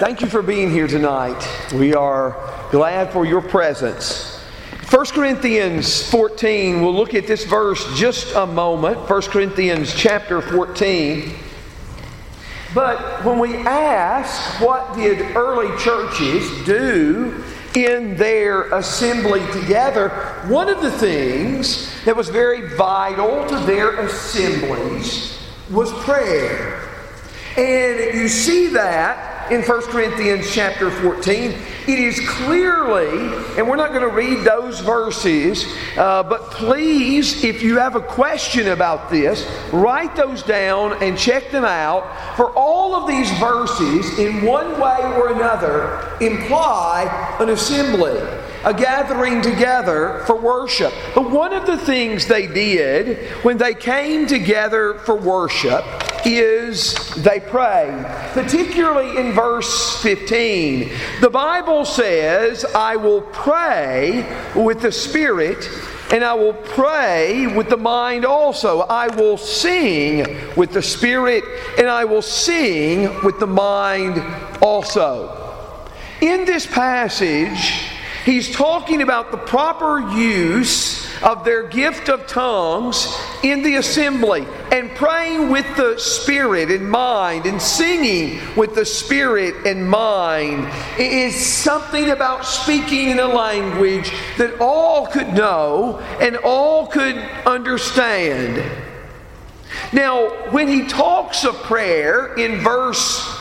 Thank you for being here tonight. We are glad for your presence. 1 Corinthians 14, we'll look at this verse just a moment. 1 Corinthians chapter 14. But when we ask what did early churches do in their assembly together, one of the things that was very vital to their assemblies was prayer. And you see that in 1 Corinthians chapter 14. It is clearly, and we're not going to read those verses, uh, but please, if you have a question about this, write those down and check them out. For all of these verses, in one way or another, imply an assembly a gathering together for worship. But one of the things they did when they came together for worship is they prayed, particularly in verse 15. The Bible says, I will pray with the Spirit and I will pray with the mind also. I will sing with the Spirit, and I will sing with the mind also. In this passage, He's talking about the proper use of their gift of tongues in the assembly and praying with the spirit and mind and singing with the spirit and mind it is something about speaking in a language that all could know and all could understand. Now, when he talks of prayer in verse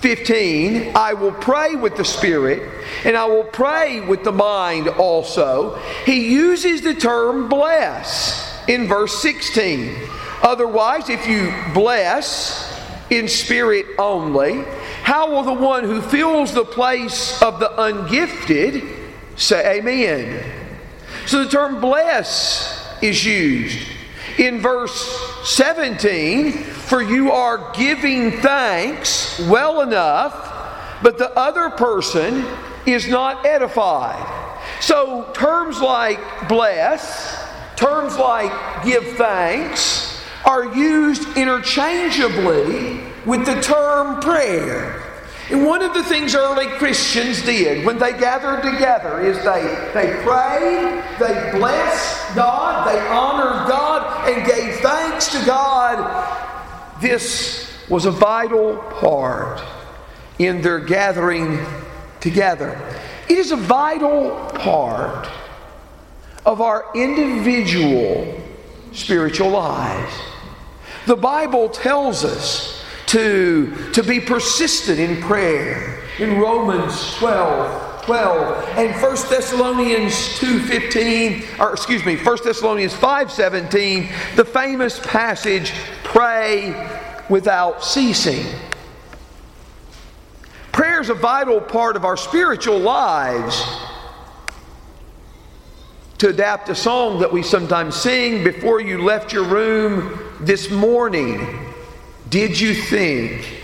15, I will pray with the Spirit and I will pray with the mind also. He uses the term bless in verse 16. Otherwise, if you bless in spirit only, how will the one who fills the place of the ungifted say amen? So the term bless is used. In verse 17, for you are giving thanks well enough, but the other person is not edified. So terms like bless, terms like give thanks, are used interchangeably with the term prayer. And one of the things early Christians did when they gathered together is they, they prayed, they blessed God, they honored God, and gave thanks to God. This was a vital part in their gathering together. It is a vital part of our individual spiritual lives. The Bible tells us to, to be persistent in prayer. In Romans 12, 12 and 1 Thessalonians 2.15, or excuse me, 1 Thessalonians 5.17, the famous passage, pray without ceasing. Prayer is a vital part of our spiritual lives. To adapt a song that we sometimes sing before you left your room this morning, did you think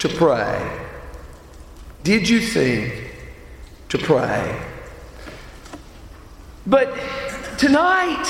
to pray? Did you think to pray? But tonight,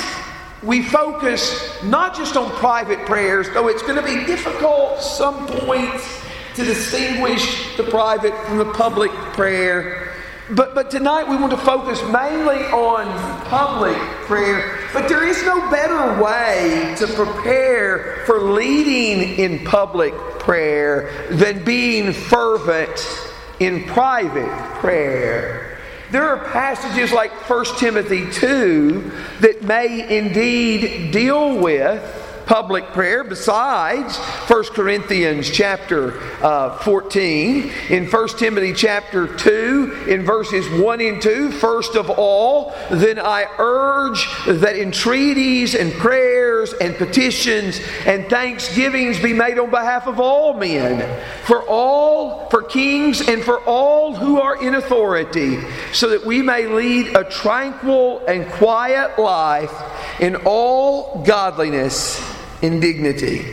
we focus not just on private prayers, though it's going to be difficult some points to distinguish the private from the public prayer. But, but tonight we want to focus mainly on public prayer. But there is no better way to prepare for leading in public prayer than being fervent in private prayer. There are passages like 1 Timothy 2 that may indeed deal with public prayer besides 1 Corinthians chapter uh, 14. In 1 Timothy chapter 2, in verses 1 and 2, first of all, then I urge that entreaties and prayers and petitions and thanksgivings be made on behalf of all men, for all, kings, and for all who are in authority, so that we may lead a tranquil and quiet life in all godliness and dignity.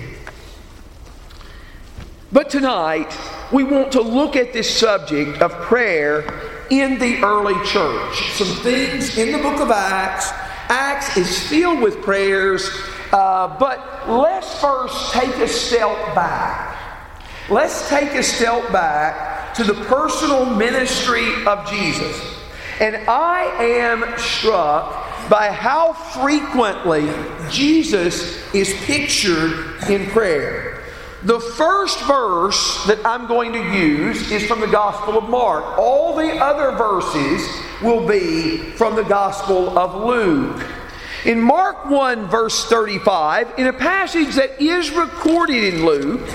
But tonight, we want to look at this subject of prayer in the early church. Some things in the book of Acts. Acts is filled with prayers, uh, but let's first take a step back. Let's take a step back to the personal ministry of Jesus. And I am struck by how frequently Jesus is pictured in prayer. The first verse that I'm going to use is from the Gospel of Mark. All the other verses will be from the Gospel of Luke. In Mark 1, verse 35, in a passage that is recorded in Luke,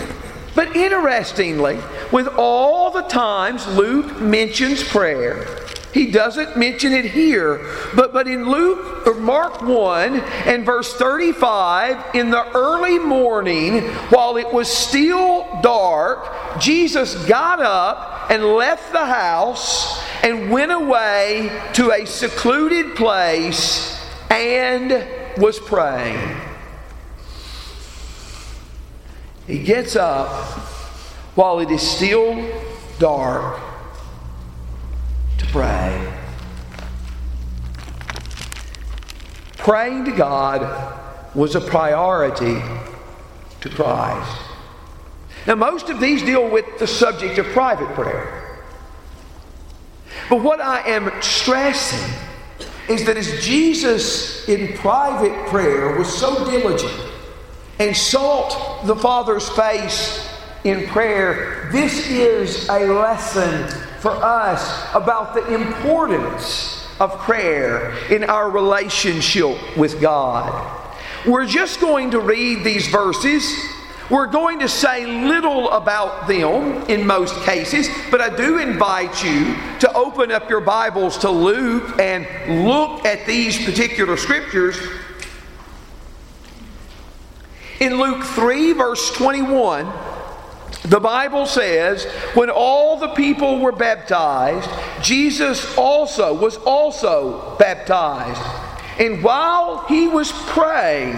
but interestingly, with all the times Luke mentions prayer, he doesn't mention it here, but, but in Luke or Mark 1 and verse 35, in the early morning, while it was still dark, Jesus got up and left the house and went away to a secluded place and was praying. He gets up while it is still dark to pray. Praying to God was a priority to Christ. Now, most of these deal with the subject of private prayer. But what I am stressing is that as Jesus in private prayer was so diligent and sought the Father's face in prayer, this is a lesson for us about the importance of prayer in our relationship with God. We're just going to read these verses. We're going to say little about them in most cases, but I do invite you to open up your Bibles to Luke and look at these particular scriptures. In Luke 3, verse 21, the Bible says, when all the people were baptized, Jesus also was also baptized. And while he was praying,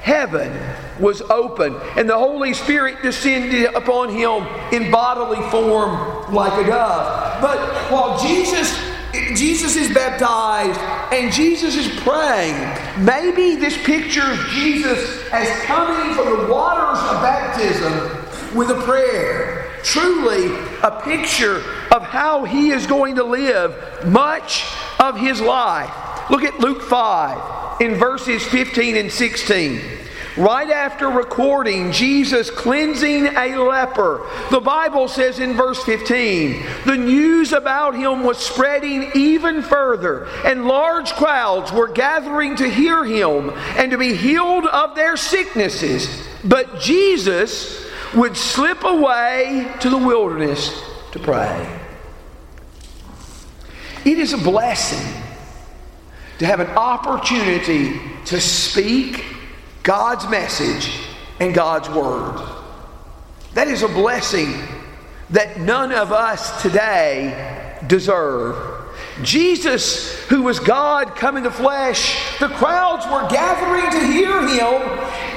heaven was open, and the Holy Spirit descended upon him in bodily form like a dove. But while Jesus Jesus is baptized and Jesus is praying. Maybe this picture of Jesus as coming from the waters of baptism with a prayer. Truly, a picture of how he is going to live much of his life. Look at Luke 5 in verses 15 and 16 right after recording Jesus cleansing a leper, the Bible says in verse 15, the news about him was spreading even further, and large crowds were gathering to hear him and to be healed of their sicknesses. But Jesus would slip away to the wilderness to pray. It is a blessing to have an opportunity to speak God's message and God's word. That is a blessing that none of us today deserve. Jesus, who was God come in the flesh, the crowds were gathering to hear him.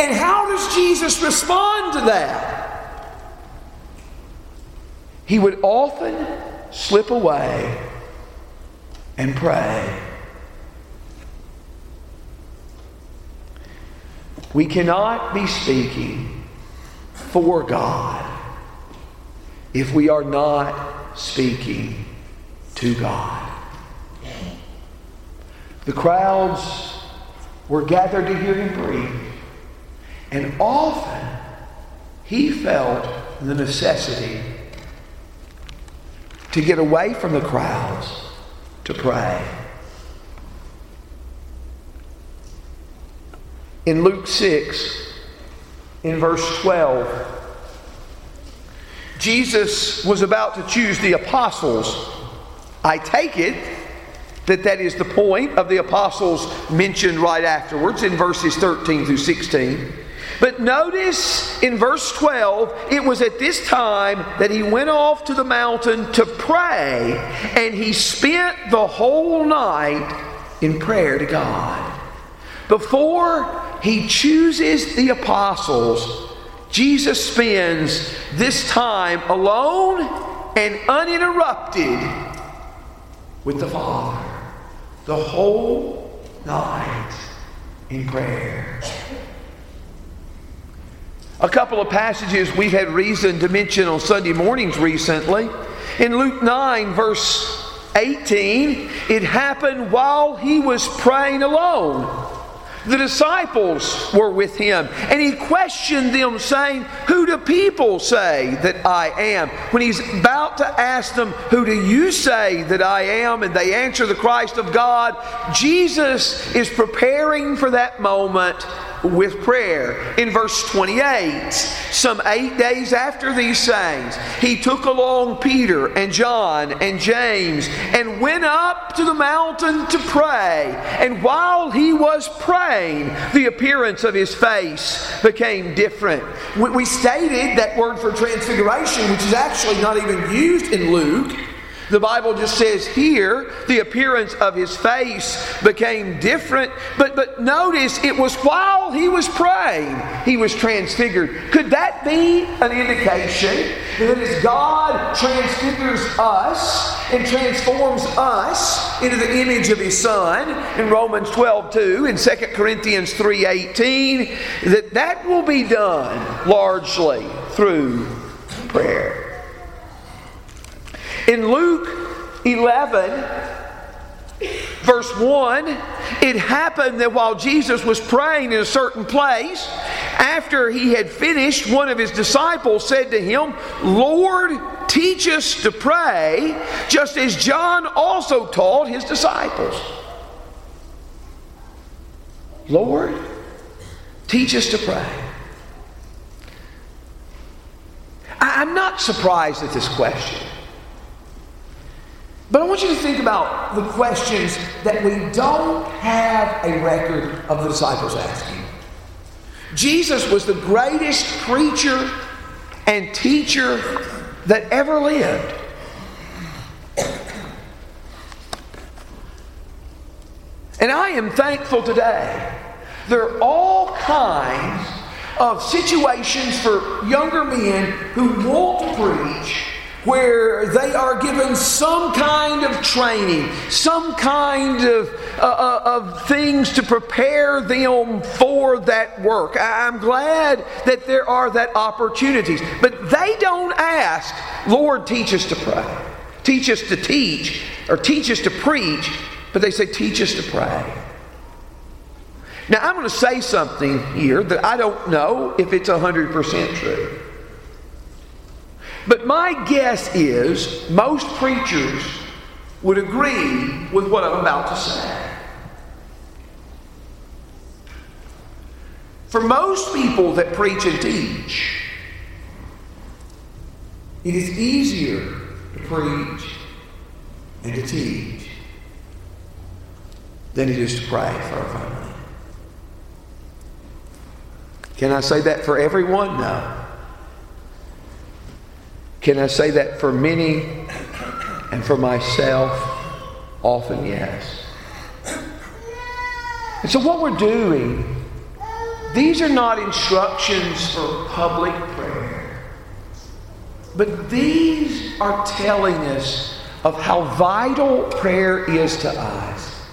And how does Jesus respond to that? He would often slip away and pray. We cannot be speaking for God if we are not speaking to God. The crowds were gathered to hear him preach, and often he felt the necessity to get away from the crowds to pray. In Luke 6, in verse 12, Jesus was about to choose the apostles. I take it that that is the point of the apostles mentioned right afterwards in verses 13 through 16. But notice in verse 12, it was at this time that he went off to the mountain to pray, and he spent the whole night in prayer to God. Before he chooses the apostles, Jesus spends this time alone and uninterrupted with the Father the whole night in prayer. A couple of passages we've had reason to mention on Sunday mornings recently In Luke 9, verse 18, it happened while he was praying alone. The disciples were with him, and he questioned them, saying, Who do people say that I am? When he's about to ask them, Who do you say that I am? and they answer the Christ of God, Jesus is preparing for that moment with prayer. In verse 28, some eight days after these sayings, he took along Peter and John and James and went up to the mountain to pray. And while he was praying, the appearance of his face became different. We stated that word for transfiguration, which is actually not even used in Luke. The Bible just says here the appearance of his face became different, but, but notice it was while he was praying he was transfigured. Could that be an indication that as God transfigures us and transforms us into the image of his Son in Romans 12 2 and 2 Corinthians 3 18, that that will be done largely through prayer? In Luke 11, verse 1, it happened that while Jesus was praying in a certain place, after he had finished, one of his disciples said to him, Lord, teach us to pray, just as John also taught his disciples. Lord, teach us to pray. I'm not surprised at this question. But I want you to think about the questions that we don't have a record of the disciples asking. Jesus was the greatest preacher and teacher that ever lived. And I am thankful today. There are all kinds of situations for younger men who want to preach where they are given some kind of training, some kind of, uh, uh, of things to prepare them for that work. I'm glad that there are that opportunities. But they don't ask, Lord, teach us to pray, teach us to teach, or teach us to preach, but they say, teach us to pray. Now, I'm going to say something here that I don't know if it's 100% true. But my guess is most preachers would agree with what I'm about to say. For most people that preach and teach, it is easier to preach and to teach than it is to pray for a family. Can I say that for everyone? No. Can I say that for many and for myself? Often, yes. And so, what we're doing, these are not instructions for public prayer, but these are telling us of how vital prayer is to us,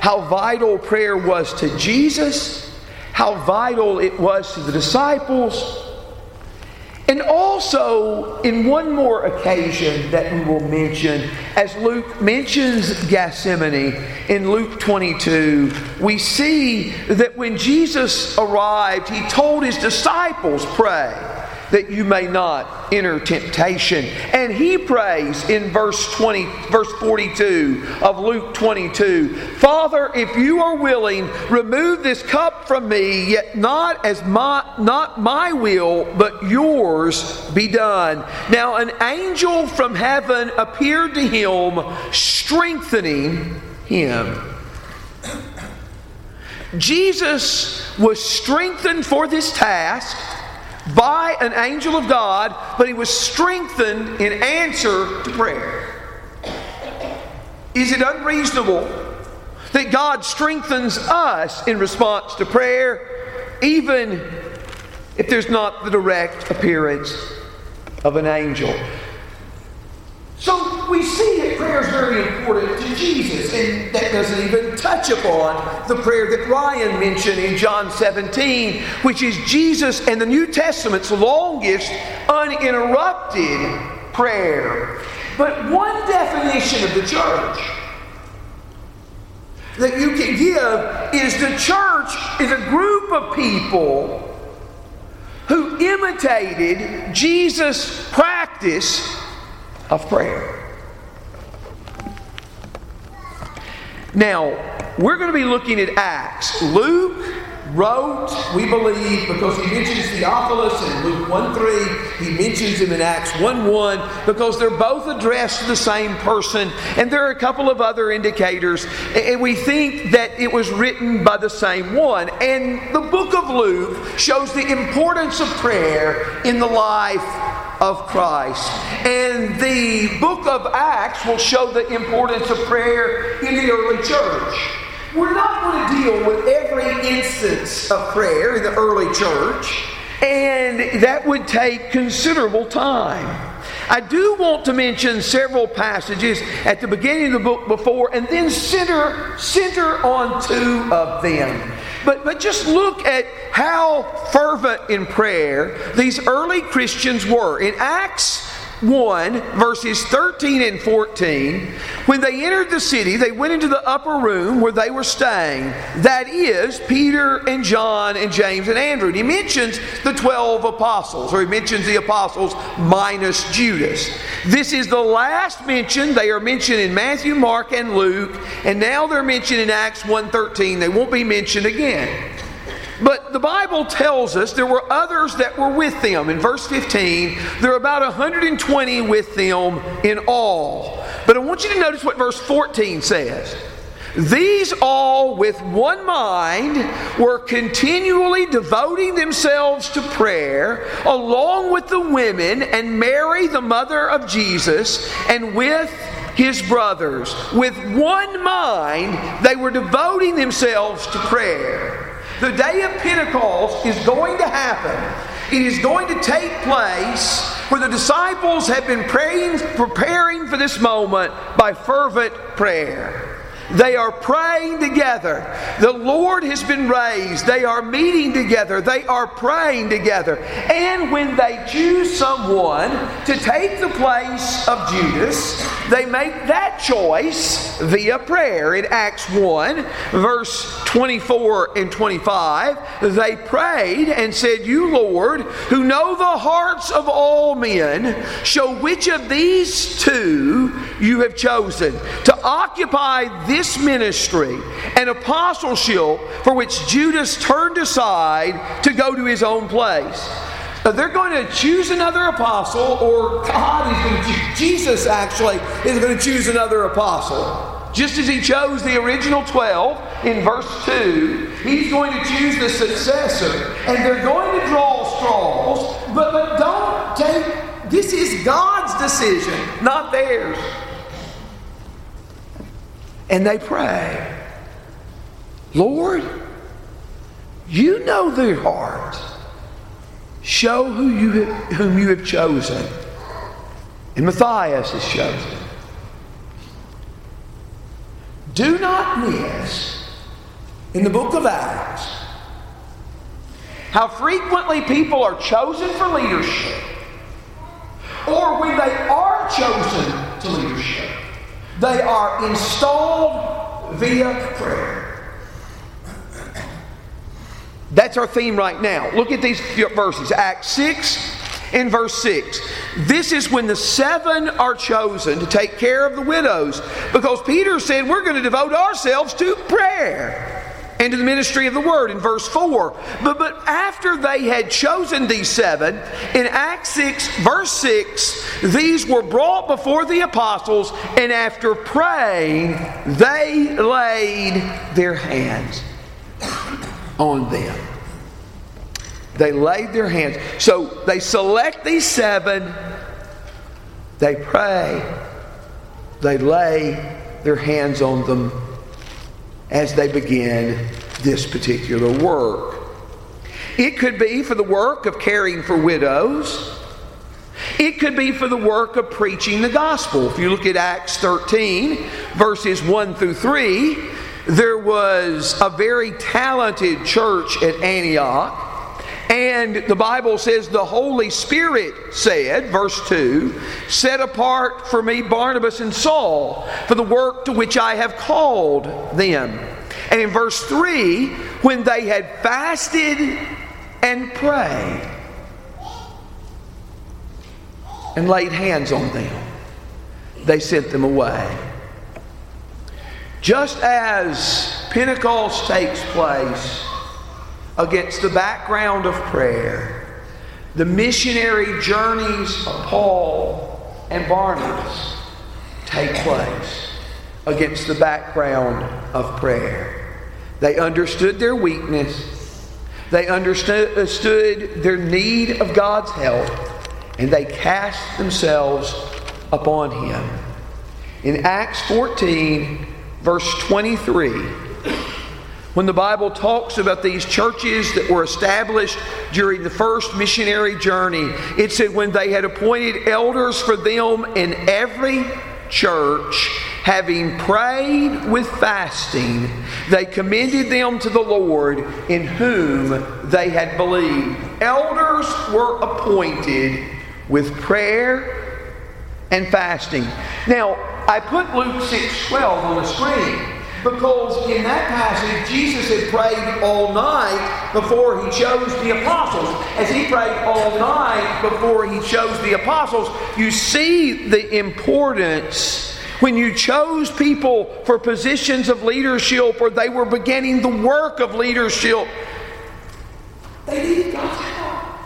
how vital prayer was to Jesus, how vital it was to the disciples and also, in one more occasion that we will mention, as Luke mentions Gethsemane in Luke 22, we see that when Jesus arrived, he told his disciples, Pray that you may not enter temptation. And he prays in verse 20, verse 42 of Luke 22, Father, if you are willing, remove this cup from me, yet not as my not my will, but yours be done. Now an angel from heaven appeared to him, strengthening him. Jesus was strengthened for this task by an angel of God, but he was strengthened in answer to prayer. Is it unreasonable that God strengthens us in response to prayer, even if there's not the direct appearance of an angel? So we see that prayer is very important to Jesus, and that doesn't even touch upon the prayer that Ryan mentioned in John 17, which is Jesus and the New Testament's longest uninterrupted prayer. But one definition of the church that you can give is the church is a group of people who imitated Jesus' practice of prayer. Now, we're going to be looking at Acts. Luke wrote, we believe, because he mentions Theophilus in Luke 1 3, he mentions him in Acts 1 1, because they're both addressed to the same person, and there are a couple of other indicators, and we think that it was written by the same one. And the book of Luke shows the importance of prayer in the life of Christ. And the book of Acts will show the importance of prayer in the early church. We're not going to deal with every instance of prayer in the early church, and that would take considerable time. I do want to mention several passages at the beginning of the book before and then center, center on two of them. But, but just look at how fervent in prayer these early Christians were. In Acts 1, verses 13 and 14, when they entered the city, they went into the upper room where they were staying. That is, Peter and John and James and Andrew. And he mentions the 12 apostles, or he mentions the apostles minus Judas. This is the last mention. They are mentioned in Matthew, Mark, and Luke, and now they're mentioned in Acts 1.13. They won't be mentioned again. But the Bible tells us there were others that were with them. In verse 15, there are about 120 with them in all. But I want you to notice what verse 14 says. These all, with one mind, were continually devoting themselves to prayer, along with the women and Mary, the mother of Jesus, and with his brothers. With one mind, they were devoting themselves to prayer. The day of Pentecost is going to happen. It is going to take place where the disciples have been praying, preparing for this moment by fervent prayer. They are praying together. The Lord has been raised. They are meeting together. They are praying together. And when they choose someone to take the place of Judas, they make that choice via prayer. In Acts 1, verse 24 and 25, they prayed and said, You, Lord, who know the hearts of all men, show which of these two you have chosen to occupy this ministry and apostleship for which Judas turned aside to go to his own place. They're going to choose another apostle, or God is going to Jesus actually is going to choose another apostle. Just as he chose the original 12 in verse 2, he's going to choose the successor. And they're going to draw straws, but, but don't take, this is God's decision, not theirs. And they pray, Lord, you know their heart. Show who you have, whom you have chosen. And Matthias is chosen. Do not miss in the book of Acts how frequently people are chosen for leadership, or when they are chosen to leadership, they are installed via prayer. That's our theme right now. Look at these verses Acts 6 and verse 6. This is when the seven are chosen to take care of the widows because Peter said, We're going to devote ourselves to prayer and to the ministry of the word in verse 4. But, but after they had chosen these seven, in Acts 6, verse 6, these were brought before the apostles, and after praying, they laid their hands on them. They laid their hands. So they select these seven, they pray, they lay their hands on them as they begin this particular work. It could be for the work of caring for widows. It could be for the work of preaching the gospel. If you look at Acts 13, verses 1 through 3, there was a very talented church at Antioch And the Bible says the Holy Spirit said, verse 2, Set apart for me Barnabas and Saul for the work to which I have called them. And in verse 3, when they had fasted and prayed and laid hands on them, they sent them away. Just as Pentecost takes place against the background of prayer, the missionary journeys of Paul and Barnabas take place against the background of prayer. They understood their weakness, they understood their need of God's help, and they cast themselves upon Him. In Acts 14, verse 23, when the Bible talks about these churches that were established during the first missionary journey, it said when they had appointed elders for them in every church, having prayed with fasting, they commended them to the Lord in whom they had believed. Elders were appointed with prayer and fasting. Now, I put Luke 6 12 on the screen because in that passage, Jesus had prayed all night before he chose the apostles. As he prayed all night before he chose the apostles, you see the importance when you chose people for positions of leadership or they were beginning the work of leadership. They needed God's help.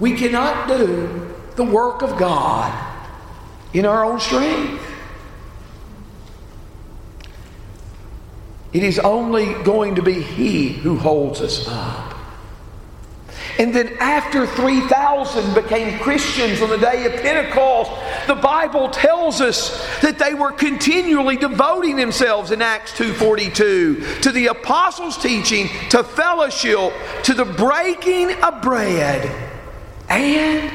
We cannot do the work of God in our own strength. It is only going to be He who holds us up. And then, after 3,000 became Christians on the day of Pentecost, the Bible tells us that they were continually devoting themselves in Acts 2:42 to the apostles' teaching, to fellowship, to the breaking of bread, and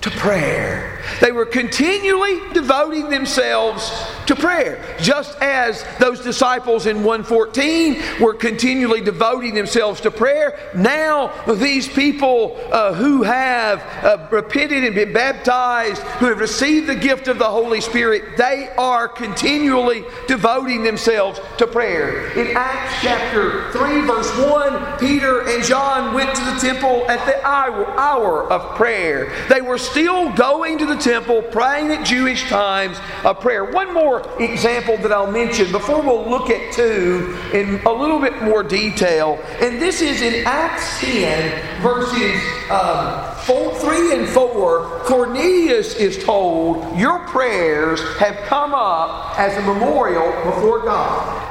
to prayer. They were continually devoting themselves to prayer, just as those disciples in 114 were continually devoting themselves to prayer. Now, these people uh, who have uh, repented and been baptized, who have received the gift of the Holy Spirit, they are continually devoting themselves to prayer. In Acts chapter 3, verse 1, Peter and John went to the temple at the hour, hour of prayer. They were still going to the temple praying at Jewish times of prayer. One more example that I'll mention before we'll look at two in a little bit more detail, and this is in Acts 10, verses um, four, 3 and 4. Cornelius is told, Your prayers have come up as a memorial before God.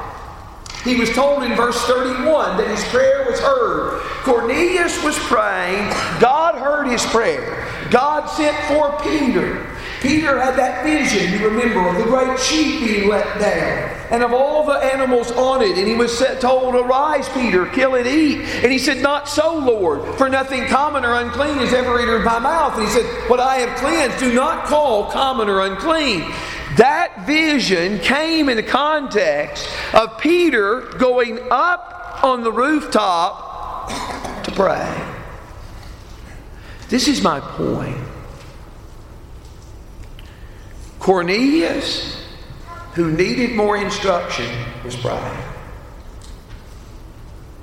He was told in verse 31 that his prayer was heard. Cornelius was praying. God heard his prayer. God sent for Peter. Peter had that vision, you remember, of the great sheep being let down and of all the animals on it. And he was told, Arise, Peter, kill and eat. And he said, Not so, Lord, for nothing common or unclean has ever entered my mouth. And he said, What I have cleansed, do not call common or unclean. That vision came in the context of Peter going up on the rooftop to pray. This is my point. Cornelius, who needed more instruction, was praying.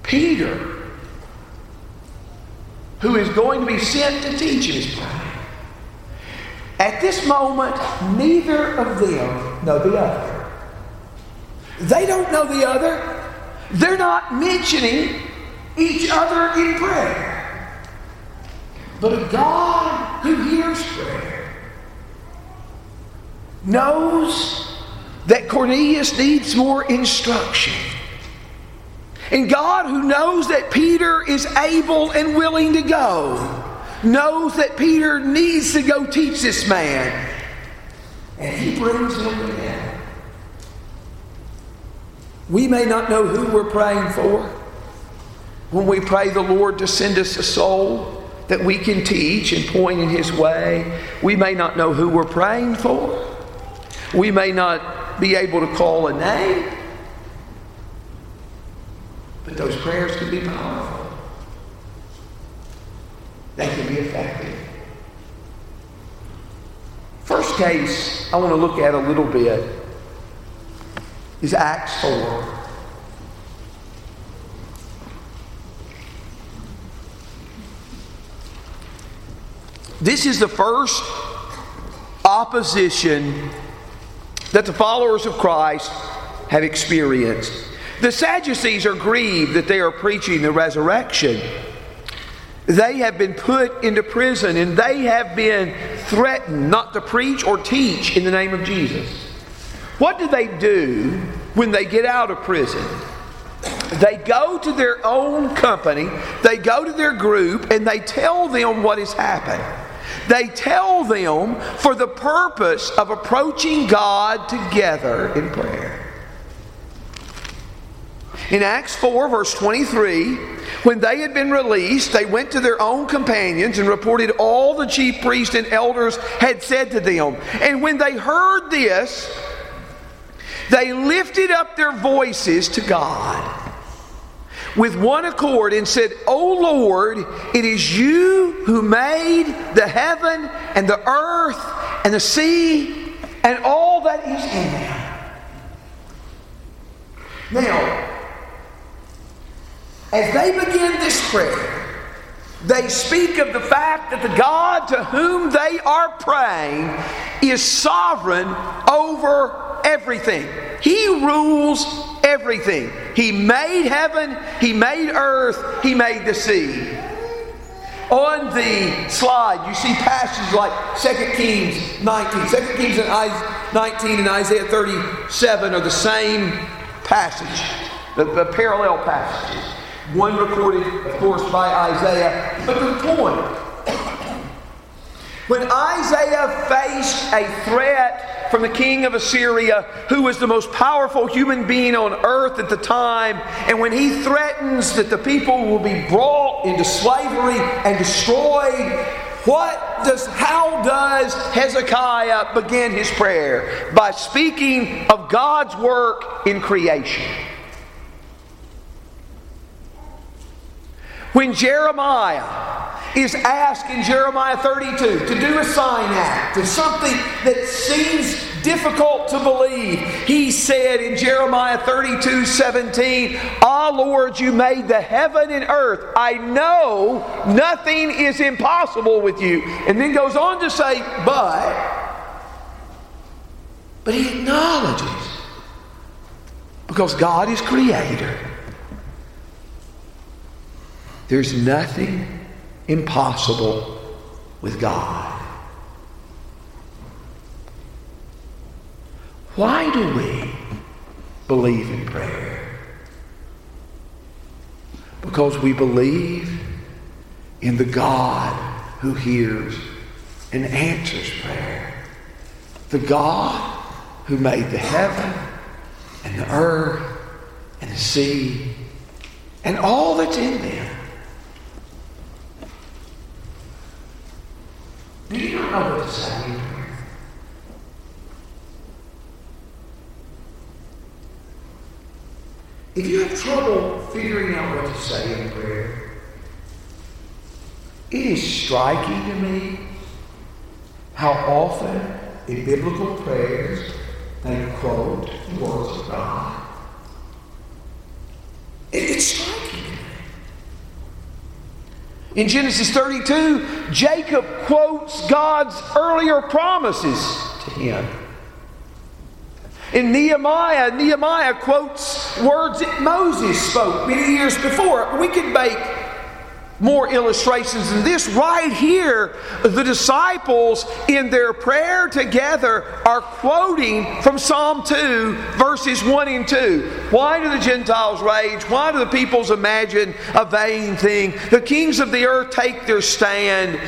Peter, who is going to be sent to teach is praying. At this moment, neither of them know the other. They don't know the other. They're not mentioning each other in prayer. But a God who hears prayer knows that Cornelius needs more instruction. And God, who knows that Peter is able and willing to go, knows that Peter needs to go teach this man. And he brings him him. We may not know who we're praying for. When we pray the Lord to send us a soul that we can teach and point in his way, we may not know who we're praying for. We may not be able to call a name. But those prayers can be powerful. They can be effective. First case I want to look at a little bit is Acts 4. This is the first opposition that the followers of Christ have experienced. The Sadducees are grieved that they are preaching the resurrection. They have been put into prison and they have been threatened not to preach or teach in the name of Jesus. What do they do when they get out of prison? They go to their own company, they go to their group, and they tell them what has happened. They tell them for the purpose of approaching God together in prayer. In Acts 4, verse 23, when they had been released, they went to their own companions and reported all the chief priests and elders had said to them. And when they heard this, they lifted up their voices to God with one accord and said, O Lord, it is you who made the heaven and the earth and the sea and all that is in them. Now, as they begin this prayer, they speak of the fact that the God to whom they are praying is sovereign over everything. He rules everything. He made heaven, He made earth, He made the sea. On the slide, you see passages like 2 Kings 19. 2 Kings 19 and Isaiah 37 are the same passage, the, the parallel passages. One recorded, of course, by Isaiah. But the point when Isaiah faced a threat from the king of Assyria, who was the most powerful human being on earth at the time, and when he threatens that the people will be brought into slavery and destroyed, what does how does Hezekiah begin his prayer? By speaking of God's work in creation. When Jeremiah is asked in Jeremiah 32 to do a sign act of something that seems difficult to believe. He said in Jeremiah 32 17, Ah, Lord, you made the heaven and earth. I know nothing is impossible with you. And then goes on to say, But, but he acknowledges because God is creator. There's nothing impossible with God. Why do we believe in prayer? Because we believe in the God who hears and answers prayer. The God who made the heaven and the earth and the sea and all that's in them. Do you not know what to say? If you have trouble figuring out what to say in prayer, it is striking to me how often in biblical prayers they quote the words of God. It's striking to me. In Genesis 32, Jacob quotes God's earlier promises to him. In Nehemiah, Nehemiah quotes words that Moses spoke many years before. We could make more illustrations than this. Right here, the disciples in their prayer together are quoting from Psalm 2, verses 1 and 2. Why do the Gentiles rage? Why do the peoples imagine a vain thing? The kings of the earth take their stand.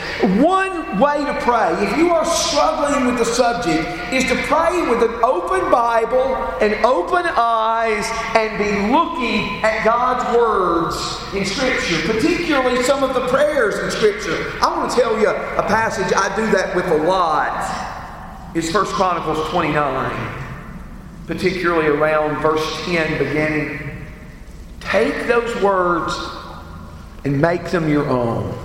One way to pray, if you are struggling with the subject, is to pray with an open Bible and open eyes and be looking at God's words in Scripture, particularly some of the prayers in Scripture. I want to tell you a passage I do that with a lot. It's 1 Chronicles 29, particularly around verse 10, beginning. take those words and make them your own.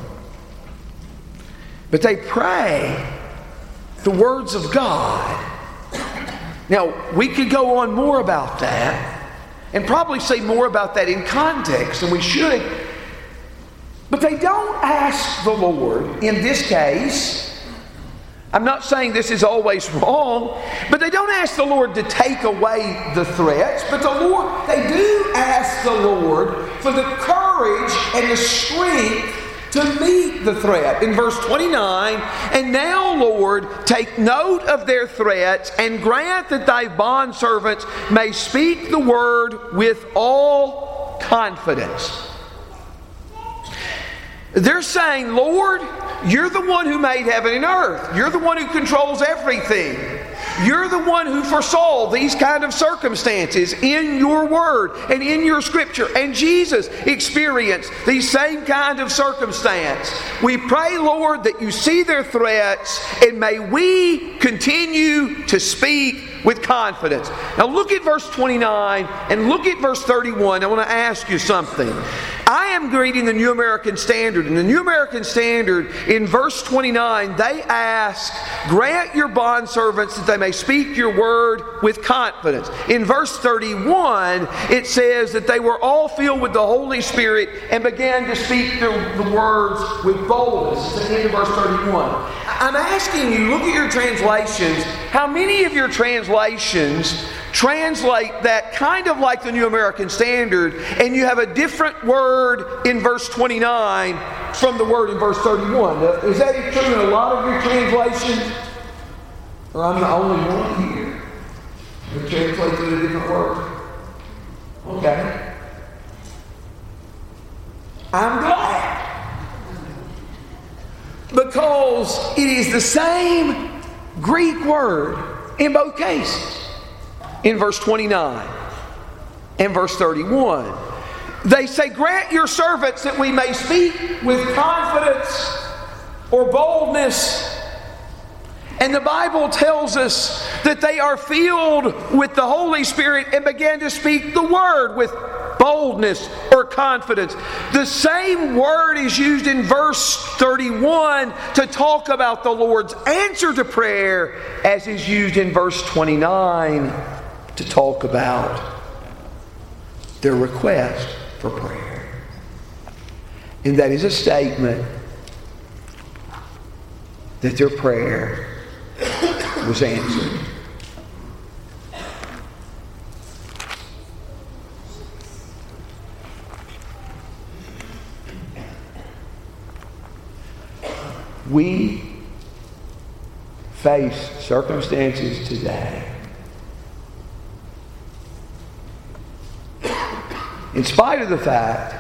But they pray the words of God. Now, we could go on more about that and probably say more about that in context, and we should. But they don't ask the Lord, in this case, I'm not saying this is always wrong, but they don't ask the Lord to take away the threats, but the Lord, they do ask the Lord for the courage and the strength to meet the threat. In verse 29, and now, Lord, take note of their threats and grant that thy bondservants may speak the word with all confidence. They're saying, Lord, you're the one who made heaven and earth. You're the one who controls everything. You're the one who foresaw these kind of circumstances in your word and in your scripture. And Jesus experienced these same kind of circumstance. We pray, Lord, that you see their threats and may we continue to speak with confidence. Now look at verse 29 and look at verse 31. I want to ask you something. I am reading the New American Standard. In the New American Standard, in verse 29, they ask, Grant your bondservants that they may speak your word with confidence. In verse 31, it says that they were all filled with the Holy Spirit and began to speak the, the words with boldness. It's the end of verse 31. I'm asking you, look at your translations. How many of your translations translate that kind of like the New American Standard, and you have a different word in verse 29 from the word in verse 31? Is that true in a lot of your translations? Or I'm the only one here who translates it a different word? Okay. I'm glad. Because it is the same Greek word in both cases. In verse 29 and verse 31. They say, Grant your servants that we may speak with confidence or boldness. And the Bible tells us that they are filled with the Holy Spirit and began to speak the word with boldness or confidence. The same word is used in verse 31 to talk about the Lord's answer to prayer as is used in verse 29 to talk about their request for prayer. And that is a statement that their prayer was answered. We face circumstances today. In spite of the fact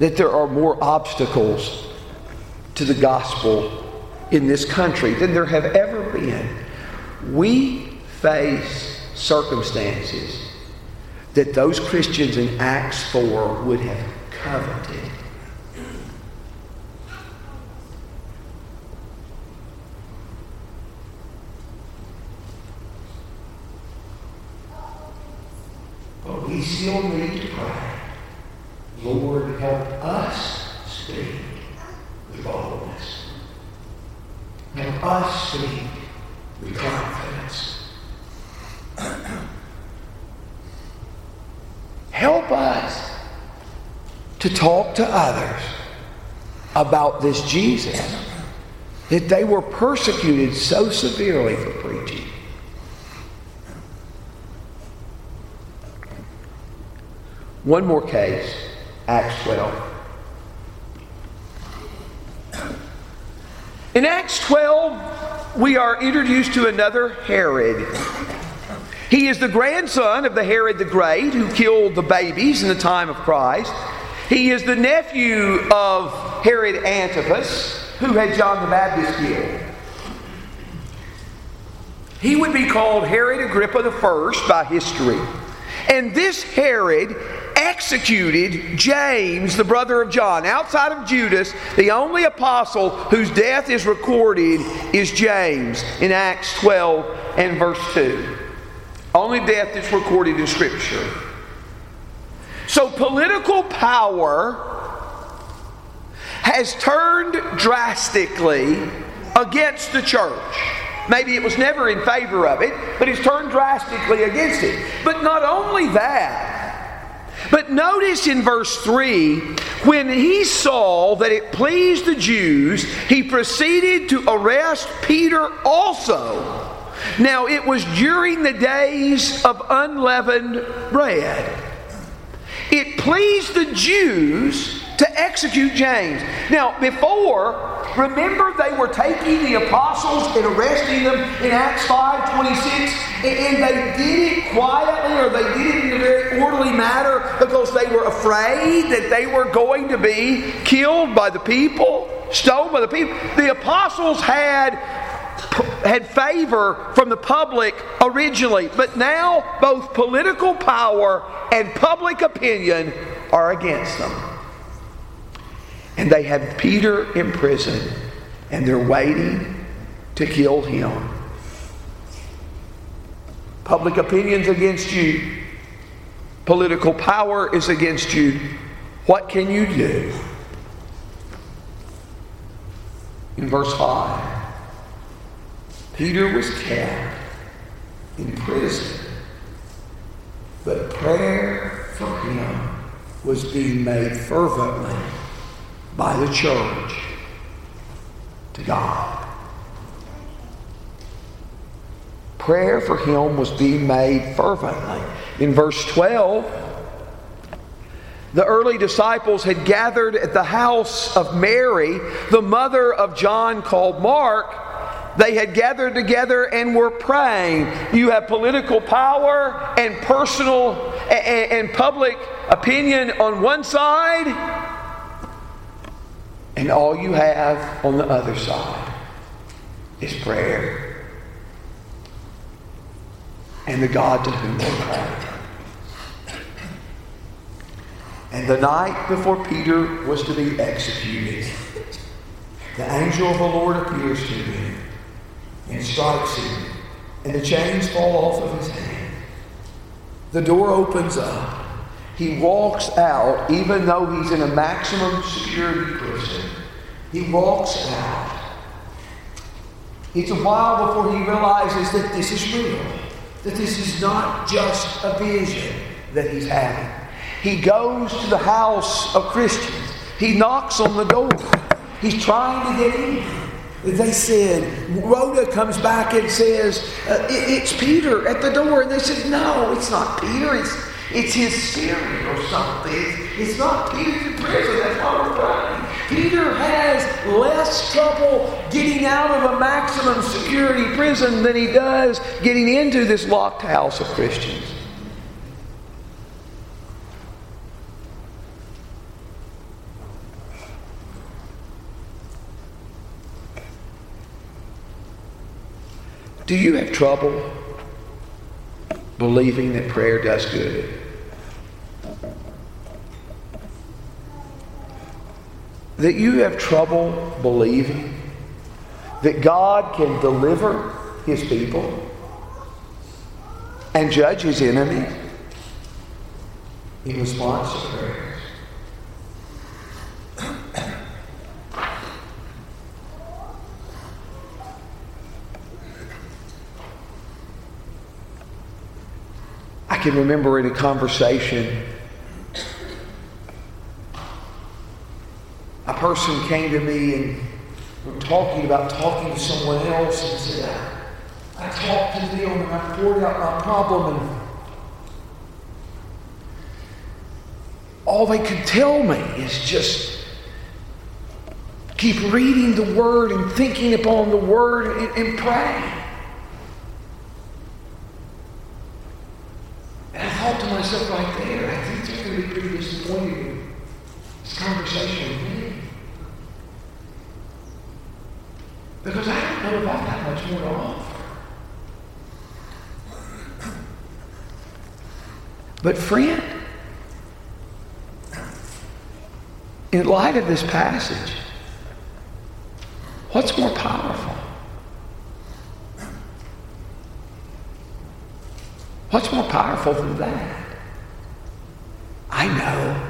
that there are more obstacles to the gospel in this country than there have ever been, we face circumstances that those Christians in Acts 4 would have coveted. we still need to pray. Lord, help us speak with boldness. Help us speak with confidence. help us to others about this Jesus that they were persecuted so severely for preaching. One more case, Acts 12. In Acts 12, we are introduced to another Herod. He is the grandson of the Herod the Great who killed the babies in the time of Christ. He is the nephew of Herod Antipas, who had John the Baptist killed. He would be called Herod Agrippa I by history. And this Herod executed James, the brother of John. Outside of Judas, the only apostle whose death is recorded is James in Acts 12 and verse 2. Only death is recorded in Scripture. So political power has turned drastically against the church. Maybe it was never in favor of it, but it's turned drastically against it. But not only that, but notice in verse 3 when he saw that it pleased the Jews, he proceeded to arrest Peter also. Now it was during the days of unleavened bread. It pleased the Jews to execute James. Now, before, remember they were taking the apostles and arresting them in Acts 5 26, and they did it quietly or they did it in a very orderly manner because they were afraid that they were going to be killed by the people, stoned by the people. The apostles had had favor from the public originally, but now both political power and public opinion are against them. And they have Peter in prison, and they're waiting to kill him. Public opinion's against you. Political power is against you. What can you do? In verse 5, Peter was kept in prison, but prayer for him was being made fervently by the church to God. Prayer for him was being made fervently. In verse 12, the early disciples had gathered at the house of Mary, the mother of John called Mark. They had gathered together and were praying. You have political power and personal and, public opinion on one side, and all you have on the other side is prayer and the God to whom they pray. And the night before Peter was to be executed, the angel of the Lord appears to him and strikes him, and the chains fall off of his hand. The door opens up. He walks out, even though he's in a maximum security prison. He walks out. It's a while before he realizes that this is real, that this is not just a vision that he's having. He goes to the house of Christians. He knocks on the door. He's trying to get in. They said, Rhoda comes back and says, uh, it, It's Peter at the door. And they said, No, it's not Peter. It's, it's his spirit or something. It's, it's not Peter in prison. That's why we're. Peter has less trouble getting out of a maximum security prison than he does getting into this locked house of Christians. Do you have trouble believing that prayer does good? That you have trouble believing that God can deliver his people and judge his enemy in response to prayer? Can remember in a conversation, a person came to me and we were talking about talking to someone else and said, I, talked to them and I poured out my problem and all they could tell me is just keep reading the Word and thinking upon the Word and, and praying. thought to myself right there, I think they're going to be pretty disappointed with this conversation with me. Because I don't know I've got much more to offer. But, friend, in light of this passage, what's more powerful? What's more powerful than that? I know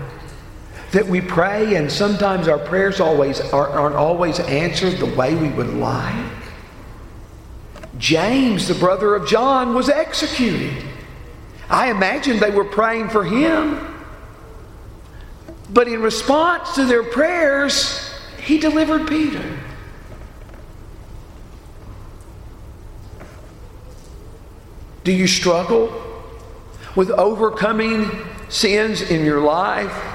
that we pray and sometimes our prayers always aren't always answered the way we would like. James, the brother of John, was executed. I imagine they were praying for him. But in response to their prayers, he delivered Peter. Do you struggle with overcoming sins in your life?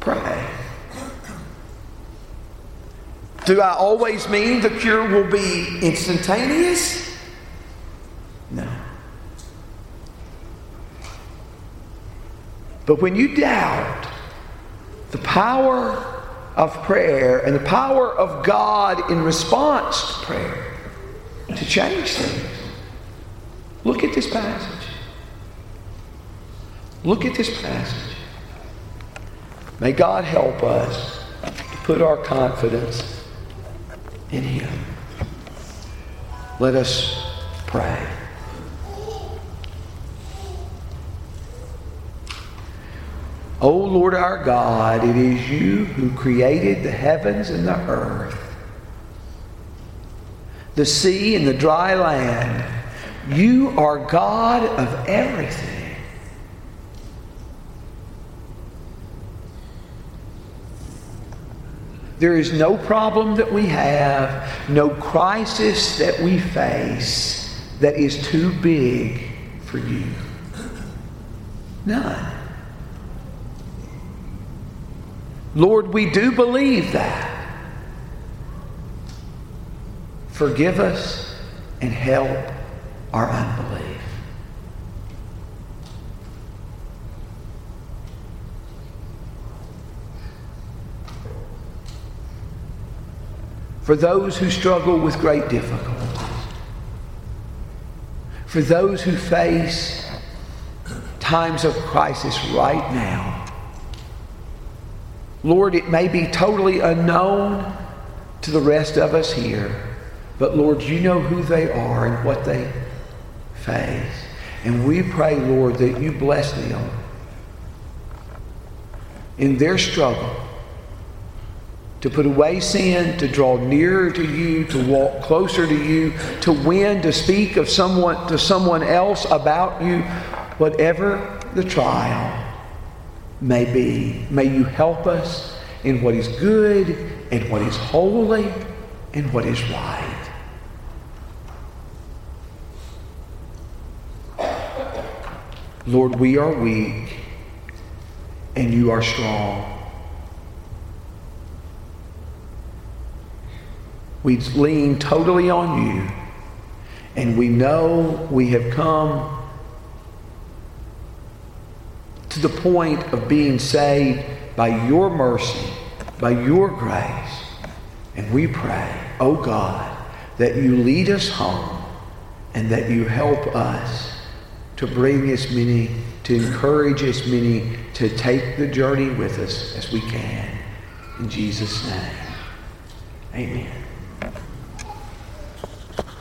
Pray. Do I always mean the cure will be instantaneous? No. But when you doubt the power of prayer and the power of God in response to prayer to change things, look at this passage. Look at this passage. May God help us to put our confidence in Him. Let us pray. O oh Lord our God, it is you who created the heavens and the earth, the sea and the dry land. You are God of everything. There is no problem that we have, no crisis that we face that is too big for you. None. Lord, we do believe that. Forgive us and help our unbelief. For those who struggle with great difficulties, for those who face times of crisis right now, Lord, it may be totally unknown to the rest of us here, but Lord, you know who they are and what they face. And we pray, Lord, that you bless them in their struggle to put away sin, to draw nearer to you, to walk closer to you, to win, to speak of someone to someone else about you, whatever the trial may be. May you help us in what is good and what is holy and what is right. Lord, we are weak and you are strong. We lean totally on you and we know we have come to the point of being saved by your mercy, by your grace. And we pray, oh God, that you lead us home and that you help us to bring as many, to encourage as many to take the journey with us as we can. In Jesus' name, amen.